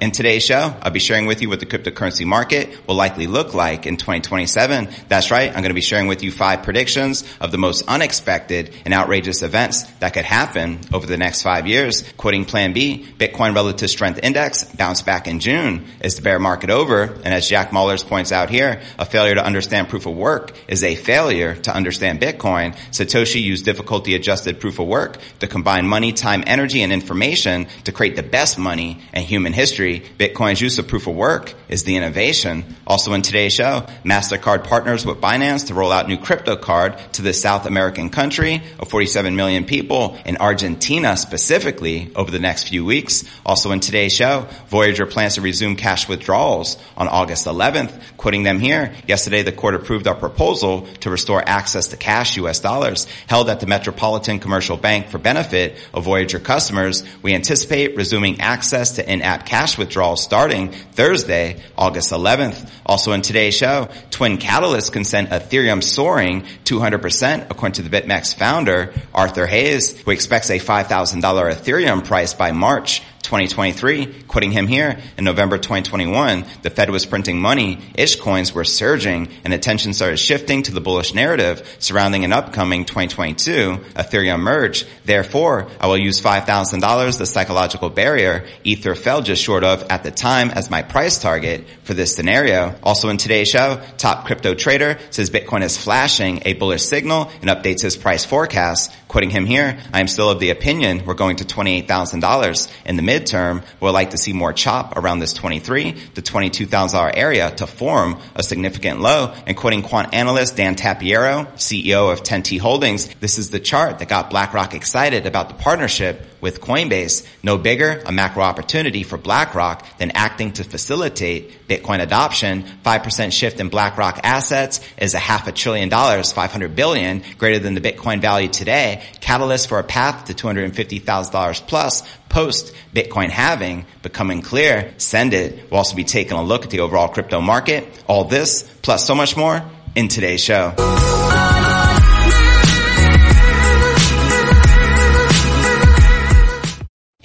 In today's show, I'll be sharing with you what the cryptocurrency market will likely look like in 2027. That's right. I'm going to be sharing with you five predictions of the most unexpected and outrageous events that could happen over the next five years. Quoting Plan B, Bitcoin Relative Strength Index bounced back in June. Is the bear market over? And as Jack Mallers points out here, a failure to understand proof of work is a failure to understand Bitcoin. Satoshi used difficulty adjusted proof of work to combine money, time, energy, and information to create the best money in human history history, Bitcoin's use of proof of work is the innovation. Also in today's show, MasterCard partners with Binance to roll out new crypto card to the South American country of 47 million people in Argentina specifically over the next few weeks. Also in today's show, Voyager plans to resume cash withdrawals on August 11th. Quoting them here, yesterday the court approved our proposal to restore access to cash US dollars held at the Metropolitan Commercial Bank for benefit of Voyager customers. We anticipate resuming access to in-app cash cash withdrawals starting Thursday, August 11th. Also in today's show, Twin Catalyst can send Ethereum soaring 200% according to the BitMEX founder, Arthur Hayes, who expects a $5,000 Ethereum price by March 2023, quoting him here, in November 2021, the Fed was printing money, ish coins were surging, and attention started shifting to the bullish narrative surrounding an upcoming 2022 Ethereum merge. Therefore, I will use $5,000, the psychological barrier Ether fell just short of at the time as my price target for this scenario. Also in today's show, top crypto trader says Bitcoin is flashing a bullish signal and updates his price forecast. Quoting him here, I am still of the opinion we're going to $28,000 in the midterm, We'd like to see more chop around this 23 to $22,000 area to form a significant low. And quoting quant analyst Dan Tapiero, CEO of 10T Holdings, this is the chart that got BlackRock excited about the partnership with Coinbase. No bigger a macro opportunity for BlackRock than acting to facilitate Bitcoin adoption. 5% shift in BlackRock assets is a half a trillion dollars, 500 billion, greater than the Bitcoin value today. Catalyst for a path to $250,000 plus post Bitcoin halving becoming clear. Send it. We'll also be taking a look at the overall crypto market. All this plus so much more in today's show.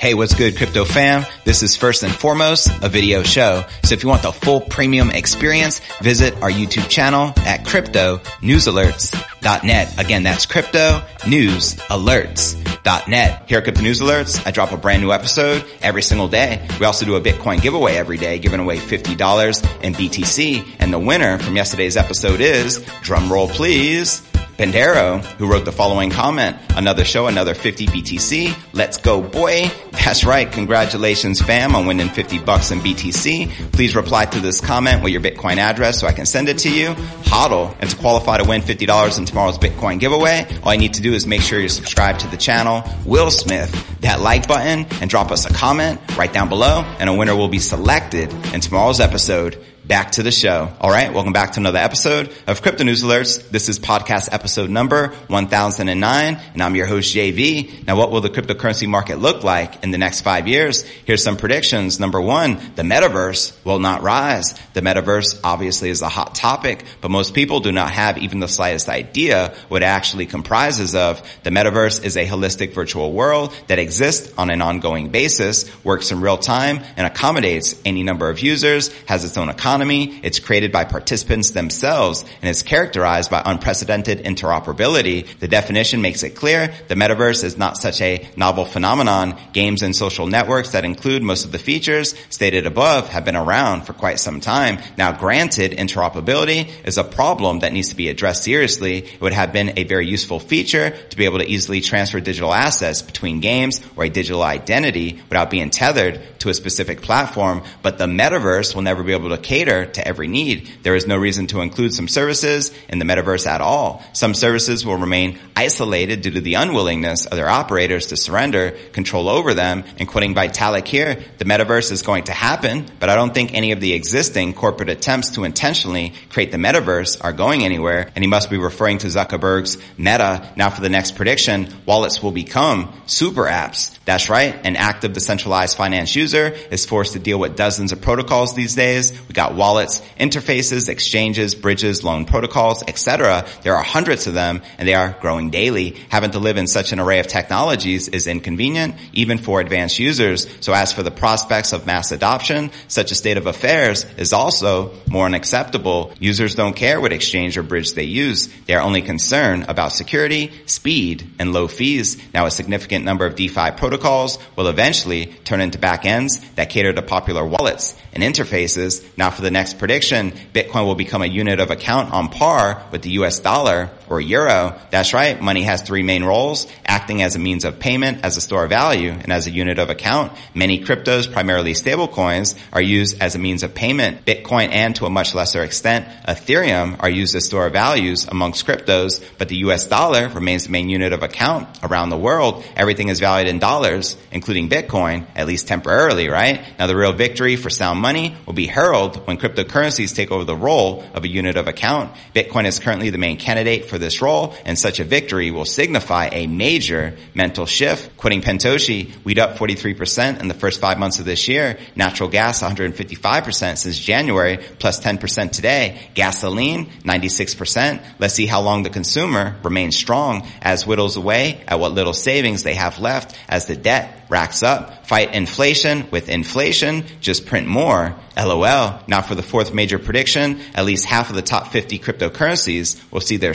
Hey, what's good, crypto fam? This is first and foremost a video show. So if you want the full premium experience, visit our YouTube channel at cryptonewsalerts.net. Again, that's cryptonewsalerts.net. Here at Crypto News Alerts, I drop a brand new episode every single day. We also do a Bitcoin giveaway every day, giving away $50 in BTC. And the winner from yesterday's episode is, drum roll please, Pendero, who wrote the following comment, another show, another 50 BTC. Let's go, boy. That's right. Congratulations, fam, on winning 50 bucks in BTC. Please reply to this comment with your Bitcoin address so I can send it to you. HODL. And to qualify to win $50 in tomorrow's Bitcoin giveaway, all you need to do is make sure you're subscribed to the channel. Will Smith, that like button and drop us a comment right down below and a winner will be selected in tomorrow's episode back to the show. All right. Welcome back to another episode of Crypto News Alerts. This is podcast episode number 1009 and I'm your host JV. Now what will the cryptocurrency market look like in the next five years? Here's some predictions. Number one, the metaverse will not rise. The metaverse obviously is a hot topic, but most people do not have even the slightest idea what it actually comprises of. The metaverse is a holistic virtual world that exists on an ongoing basis, works in real time, and accommodates any number of users, has its own economy, economy. It's created by participants themselves and is characterized by unprecedented interoperability. The definition makes it clear the metaverse is not such a novel phenomenon. Games and social networks that include most of the features stated above have been around for quite some time. Now granted, interoperability is a problem that needs to be addressed seriously. It would have been a very useful feature to be able to easily transfer digital assets between games or a digital identity without being tethered to a specific platform, but the metaverse will never be able to cater to every need. There is no reason to include some services in the metaverse at all. Some services will remain isolated due to the unwillingness of their operators to surrender control over them. And quoting Vitalik here, the metaverse is going to happen, but I don't think any of the existing corporate attempts to intentionally create the metaverse are going anywhere. And he must be referring to Zuckerberg's Meta. Now for the next prediction, wallets will become super apps. That's right. An active decentralized finance user is forced to deal with dozens of protocols these days. We got wallets, interfaces, exchanges, bridges, loan protocols, etc. There are hundreds of them and they are growing daily. Having to live in such an array of technologies is inconvenient, even for advanced users. So as for the prospects of mass adoption, such a state of affairs is also more unacceptable. Users don't care what exchange or bridge they use. They are only concerned about security, speed, and low fees. Now a significant number of DeFi protocols will eventually turn into backends that cater to popular wallets and interfaces. Now for the next prediction, Bitcoin will become a unit of account on par with the US dollar or euro. That's right. Money has three main roles, acting as a means of payment, as a store of value, and as a unit of account. Many cryptos, primarily stablecoins, are used as a means of payment. Bitcoin and to a much lesser extent, Ethereum are used as store of values amongst cryptos, but the US dollar remains the main unit of account around the world. Everything is valued in dollars dollars, including Bitcoin, at least temporarily, right? Now the real victory for sound money will be heralded when cryptocurrencies take over the role of a unit of account. Bitcoin is currently the main candidate for this role, and such a victory will signify a major mental shift. Quitting Pentoshi, we'd up 43% in the first five months of this year. Natural gas, 155% since January, plus 10% today. Gasoline, 96%. Let's see how long the consumer remains strong as whittles away at what little savings they have left as the debt racks up. Fight inflation with inflation. Just print more. LOL. Now for the fourth major prediction, at least half of the top 50 cryptocurrencies will see their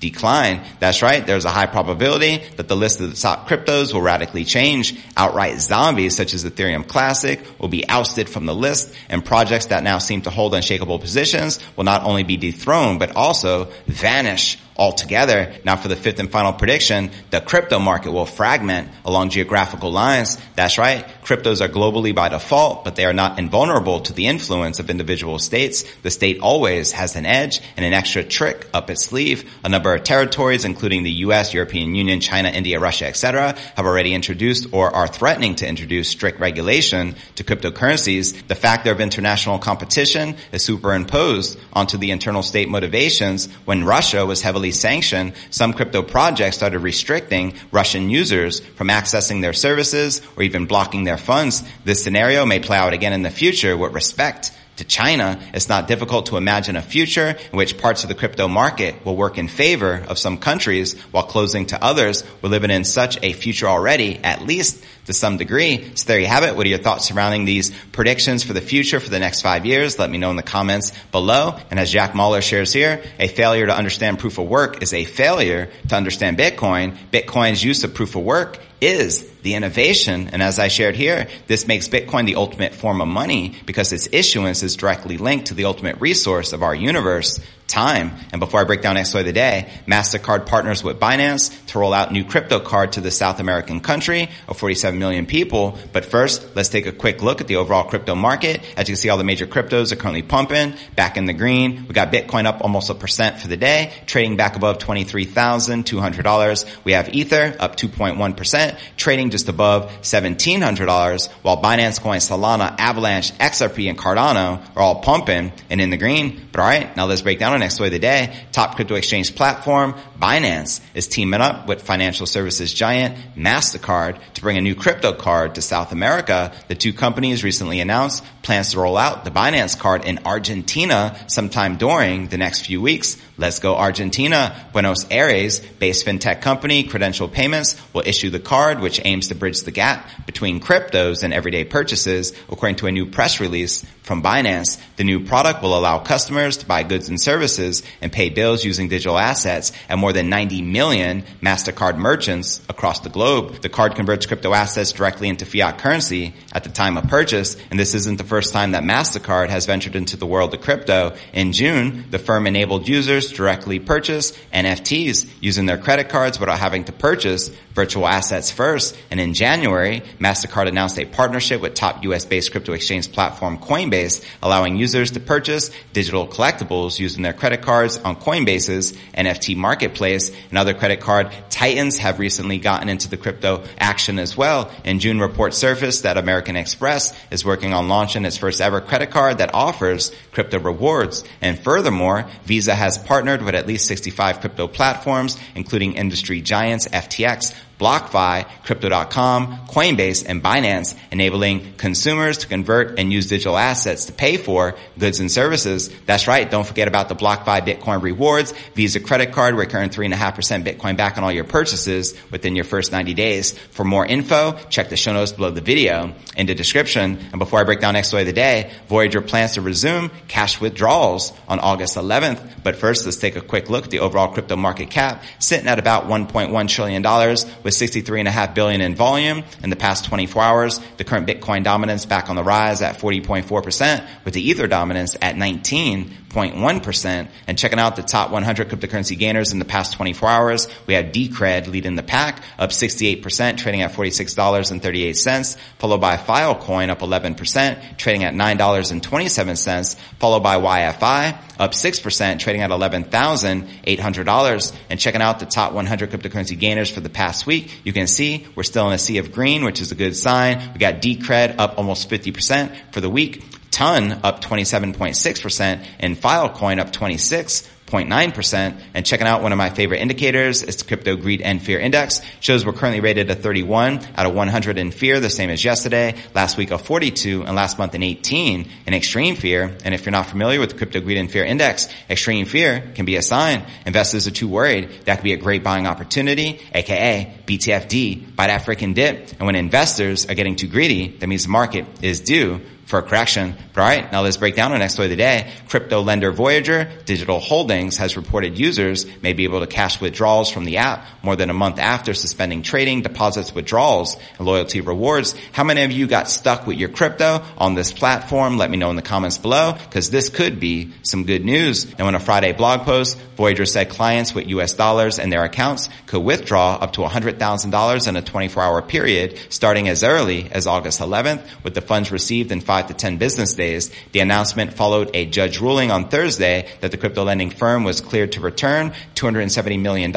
decline. That's right. There's a high probability that the list of the top cryptos will radically change. Outright zombies such as Ethereum Classic will be ousted from the list and projects that now seem to hold unshakable positions will not only be dethroned, but also vanish altogether. Now for the fifth and final prediction, the crypto market will fragment along geographical lines. That's right. Cryptos are globally by default, but they are not invulnerable to the influence of individual states. The state always has an edge and an extra trick up its sleeve. A number of territories, including the U.S., European Union, China, India, Russia, etc., have already introduced or are threatening to introduce strict regulation to cryptocurrencies. The factor of international competition is superimposed onto the internal state motivations. When Russia was heavily sanctioned, some crypto projects started restricting Russian users from accessing their services or even blocking their funds. This scenario may play out again in the future with respect to China, it's not difficult to imagine a future in which parts of the crypto market will work in favor of some countries while closing to others. We're living in such a future already, at least to some degree. So there you have it. What are your thoughts surrounding these predictions for the future for the next five years? Let me know in the comments below. And as Jack Mallers shares here, a failure to understand proof of work is a failure to understand Bitcoin. Bitcoin's use of proof of work is the innovation. And as I shared here, this makes Bitcoin the ultimate form of money because its issuance is directly linked to the ultimate resource of our universe, time. And before I break down story of the day, MasterCard partners with Binance to roll out new crypto card to the South American country of 47 million people. But first, let's take a quick look at the overall crypto market. As you can see, all the major cryptos are currently pumping back in the green. We got Bitcoin up almost a percent for the day, trading back above $23,200. We have Ether up 2.1%, trading just above $1,700, while Binance Coin, Solana, Avalanche, XRP, and Cardano are all pumping and in the green. But alright, now let's break down our next story of the day. Top crypto exchange platform, Binance, is teaming up with financial services giant MasterCard to bring a new crypto card to South America. The two companies recently announced plans to roll out the Binance card in Argentina sometime during the next few weeks. Let's go Argentina. Buenos Aires based fintech company Credencial Payments will issue the card, which aims aims to bridge the gap between cryptos and everyday purchases, according to a new press release from Binance. The new product will allow customers to buy goods and services and pay bills using digital assets at more than 90 million MasterCard merchants across the globe. The card converts crypto assets directly into fiat currency at the time of purchase, and this isn't the first time that MasterCard has ventured into the world of crypto. In June, the firm enabled users directly purchase NFTs using their credit cards without having to purchase virtual assets first. And in January, MasterCard announced a partnership with top US-based crypto exchange platform Coinbase, allowing users to purchase digital collectibles using their credit cards on Coinbase's NFT marketplace. And other credit card titans have recently gotten into the crypto action as well. In June, reports surfaced that American Express is working on launching its first ever credit card that offers crypto rewards. And furthermore, Visa has partnered with at least 65 crypto platforms, including industry giants FTX, BlockFi, Crypto.com, Coinbase, and Binance, enabling consumers to convert and use digital assets to pay for goods and services. That's right. Don't forget about the BlockFi Bitcoin rewards, Visa credit card, where you earn 3.5% Bitcoin back on all your purchases within your first 90 days. For more info, check the show notes below the video in the description. And before I break down next of the day, Voyager plans to resume cash withdrawals on August 11th. But first, let's take a quick look at the overall crypto market cap, sitting at about $1.1 trillion with 63.5 billion in volume in the past 24 hours. The current Bitcoin dominance back on the rise at 40.4% with the Ether dominance at 19.1%. And checking out the top 100 cryptocurrency gainers in the past 24 hours, we have Decred leading the pack up 68%, trading at $46.38, followed by Filecoin up 11%, trading at $9.27, followed by YFI up 6%, trading at $11,800. And checking out the top 100 cryptocurrency gainers for the past week, you can see we're still in a sea of green, which is a good sign. We got Decred up almost 50% for the week. Ton up 27.6% and Filecoin up 26 0.9%. And checking out one of my favorite indicators is the Crypto Greed and Fear Index. Shows we're currently rated a 31 out of 100 in fear, the same as yesterday. Last week a 42 and last month an 18 in extreme fear. And if you're not familiar with the Crypto Greed and Fear Index, extreme fear can be a sign investors are too worried. That could be a great buying opportunity, aka BTFD, buy that freaking dip. And when investors are getting too greedy, that means the market is due for a correction. But all right, now let's break down our next story of the day. Crypto lender Voyager Digital Holdings has reported users may be able to cash withdrawals from the app more than a month after suspending trading, deposits, withdrawals, and loyalty rewards. How many of you got stuck with your crypto on this platform? Let me know in the comments below because this could be some good news. Now in a Friday blog post, Voyager said clients with US dollars in their accounts could withdraw up to $100,000 in a 24 hour period starting as early as August 11th with the funds received in five five to 10 business days. The announcement followed a judge ruling on Thursday that the crypto lending firm was cleared to return $270 million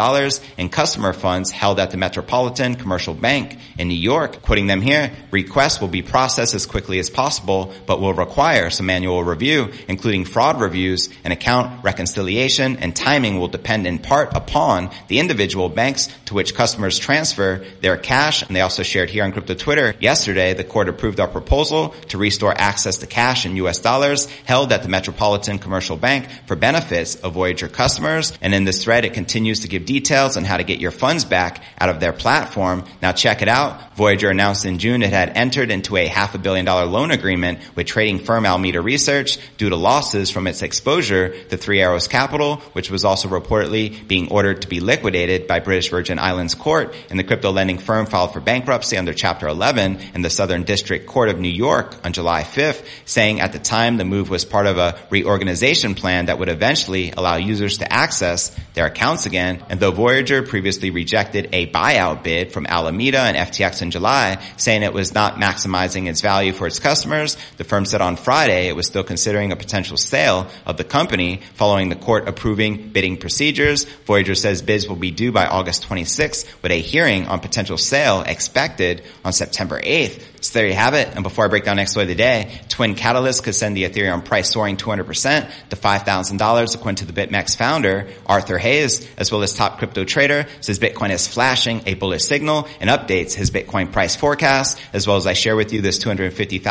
in customer funds held at the Metropolitan Commercial Bank in New York. Quoting them here, requests will be processed as quickly as possible, but will require some manual review, including fraud reviews and account reconciliation and timing will depend in part upon the individual banks to which customers transfer their cash. And they also shared here on Crypto Twitter yesterday, the court approved our proposal to restore access to cash in US dollars held at the Metropolitan Commercial Bank for benefits of Voyager customers. And in this thread, it continues to give details on how to get your funds back out of their platform. Now check it out. Voyager announced in June it had entered into a half a billion dollar loan agreement with trading firm Alameda Research due to losses from its exposure to Three Arrows Capital, which was also reportedly being ordered to be liquidated by British Virgin Islands Court. And the crypto lending firm filed for bankruptcy under Chapter 11 in the Southern District Court of New York on July 5th, saying at the time the move was part of a reorganization plan that would eventually allow users to access their accounts again. And though Voyager previously rejected a buyout bid from Alameda and FTX in July, saying it was not maximizing its value for its customers, the firm said on Friday it was still considering a potential sale of the company following the court approving bidding procedures. Voyager says bids will be due by August 26th with a hearing on potential sale expected on September 8th. So there you have it. And before I break down next story of the day. Twin Catalyst could send the Ethereum price soaring 200% to $5,000 according to the BitMEX founder, Arthur Hayes, as well as top crypto trader, says Bitcoin is flashing a bullish signal and updates his Bitcoin price forecast, as well as I share with you this $250,000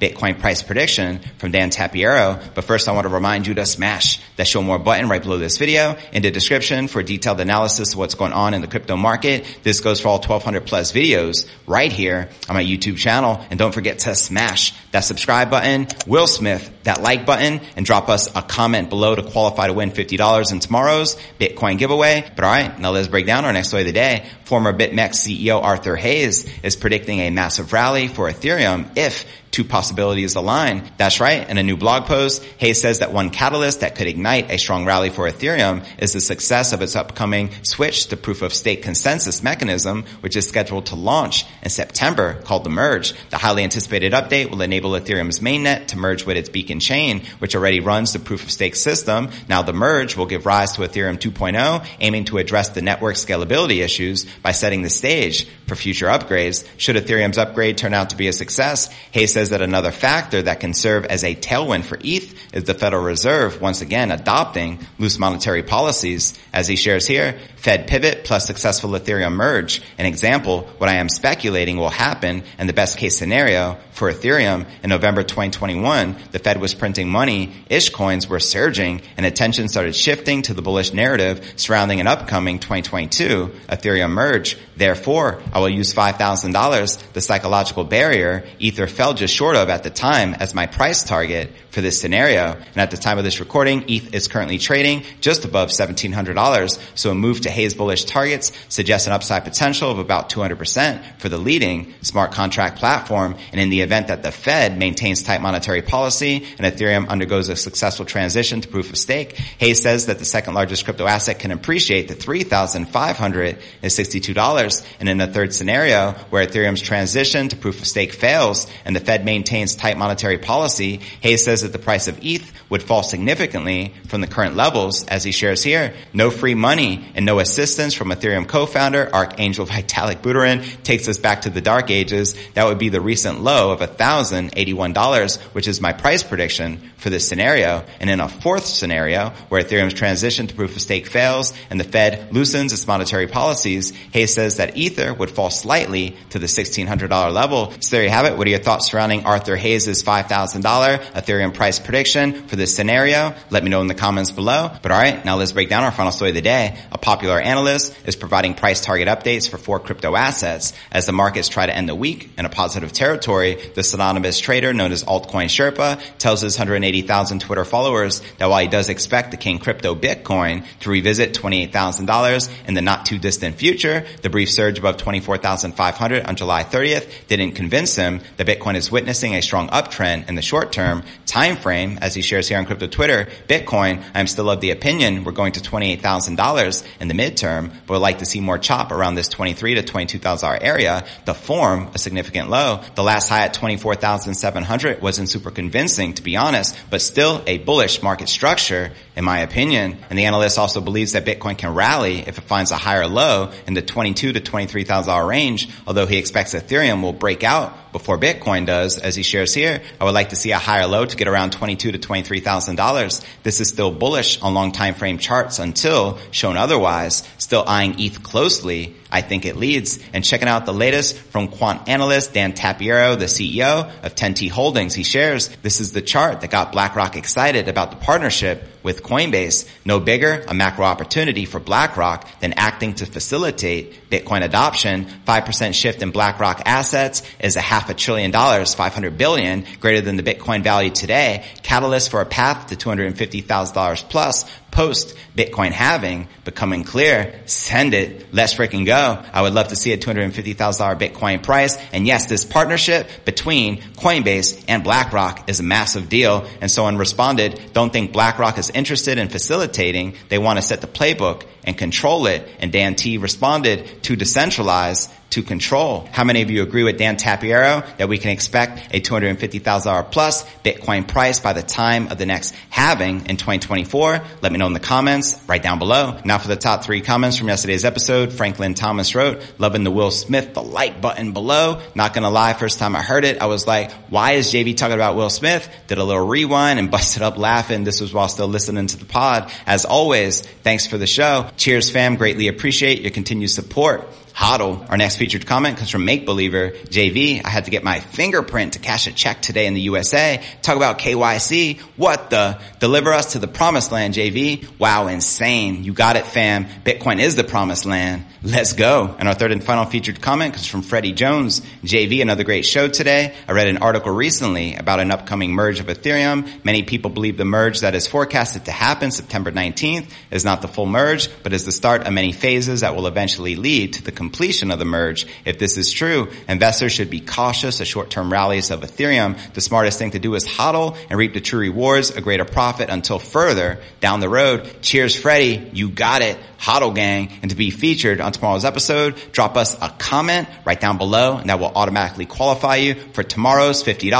Bitcoin price prediction from Dan Tapiero. But first I want to remind you to smash that show more button right below this video in the description for detailed analysis of what's going on in the crypto market. This goes for all 1200 plus videos right here on my YouTube channel. And don't forget to smash that subscribe button, Will Smith, that like button, and drop us a comment below to qualify to win $50 in tomorrow's Bitcoin giveaway. But alright, now let's break down our next story of the day. Former BitMEX CEO Arthur Hayes is predicting a massive rally for Ethereum if two possibilities align. That's right. In a new blog post, Hayes says that one catalyst that could ignite a strong rally for Ethereum is the success of its upcoming switch to proof of stake consensus mechanism, which is scheduled to launch in September called the merge. The highly anticipated update will enable Ethereum's mainnet to merge with its beacon chain, which already runs the proof of stake system. Now the merge will give rise to Ethereum 2.0, aiming to address the network scalability issues by setting the stage for future upgrades. Should Ethereum's upgrade turn out to be a success, Hayes says that another factor that can serve as a tailwind for ETH is the Federal Reserve once again adopting loose monetary policies. As he shares here, Fed pivot plus successful Ethereum merge. An example, what I am speculating will happen in the best case scenario for Ethereum in November 2021, the Fed was printing money, ish coins were surging, and attention started shifting to the bullish narrative surrounding an upcoming 2022 Ethereum merge. Therefore, I will use $5,000, the psychological barrier Ether fell just short of at the time as my price target for this scenario. And at the time of this recording, ETH is currently trading just above $1,700. So a move to Hayes bullish targets suggests an upside potential of about 200% for the leading smart contract platform. And in the event that the Fed maintains tight monetary policy and Ethereum undergoes a successful transition to proof of stake, Hayes says that the second largest crypto asset can appreciate to $3,562. And in a third scenario where Ethereum's transition to proof of stake fails and the Fed maintains tight monetary policy, Hayes says that the price of ETH would fall significantly from the current levels as he shares here. No free money and no assistance from Ethereum co-founder Archangel Vitalik Buterin takes us back to the dark ages. That would be the recent low of $1,081, which is my price prediction for this scenario. And in a fourth scenario where Ethereum's transition to proof of stake fails and the Fed loosens its monetary policies, Hayes says that Ether would fall slightly to the $1,600 level. So there you have it. What are your thoughts surrounding Arthur Hayes' $5,000 Ethereum price prediction for this scenario? Let me know in the comments below. But alright, now let's break down our final story of the day. A popular analyst is providing price target updates for four crypto assets as the markets try to end the week in a positive territory. The synonymous trader known as Altcoin Sherpa tells his 180,000 Twitter followers that while he does expect the king crypto Bitcoin to revisit $28,000 in the not too distant future, the brief surge above 24,500 on July 30th didn't convince him that Bitcoin is witnessing a strong uptrend in the short term time frame, as he shares here on Crypto Twitter, Bitcoin, I'm still of the opinion we're going to $28,000 in the midterm, but would like to see more chop around this 23 to $22,000 area to form a significant low. The last high at 24,700 wasn't super convincing, to be honest, but still a bullish market structure, in my opinion. And the analyst also believes that Bitcoin can rally if it finds a higher low in the 22 to $23,000 range, although he expects Ethereum will break out before Bitcoin does, as he shares here. I would like to see a higher low to get around twenty-two to twenty-three thousand dollars. This is still bullish on long time frame charts until shown otherwise. Still eyeing ETH closely. I think it leads. And checking out the latest from quant analyst Dan Tapiero, the CEO of 10T Holdings. He shares this is the chart that got BlackRock excited about the partnership with Coinbase. No bigger a macro opportunity for BlackRock than acting to facilitate Bitcoin adoption. 5% shift in BlackRock assets is a half a trillion dollars, 500 billion, greater than the Bitcoin value today. Catalyst for a path to $250,000 plus post Bitcoin halving becoming clear. Send it. Let's freaking go. I would love to see a $250,000 Bitcoin price. And yes, this partnership between Coinbase and BlackRock is a massive deal. And someone responded, don't think BlackRock is interested in facilitating. They want to set the playbook and control it. And Dan T responded to decentralize to control. How many of you agree with Dan Tapiero that we can expect a $250,000 plus Bitcoin price by the time of the next halving in 2024? Let me know in the comments right down below. Now for the top three comments from yesterday's episode, Franklin Thomas wrote, loving the Will Smith, the like button below. Not gonna lie, first time I heard it, I was like, why is JV talking about Will Smith? Did a little rewind and busted up laughing. This was while still listening to the pod. As always, thanks for the show. Cheers fam. Greatly appreciate your continued support. Hodl. Our next featured comment comes from Make Believer. JV, I had to get my fingerprint to cash a check today in the USA. Talk about KYC. What the? Deliver us to the promised land, JV. Wow, insane. You got it, fam. Bitcoin is the promised land. Let's go. And our third and final featured comment comes from Freddie Jones. JV, another great show today. I read an article recently about an upcoming merge of Ethereum. Many people believe the merge that is forecasted to happen September 19th is not the full merge, but is the start of many phases that will eventually lead to the completion of the merge. If this is true, investors should be cautious of short-term rallies of Ethereum. The smartest thing to do is hodl and reap the true rewards, a greater profit until further down the road. Cheers, Freddie. You got it. Hodl gang. And to be featured on tomorrow's episode, drop us a comment right down below and that will automatically qualify you for tomorrow's $50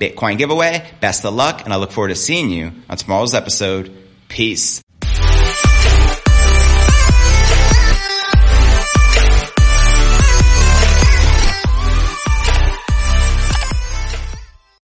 Bitcoin giveaway. Best of luck and I look forward to seeing you on tomorrow's episode. Peace.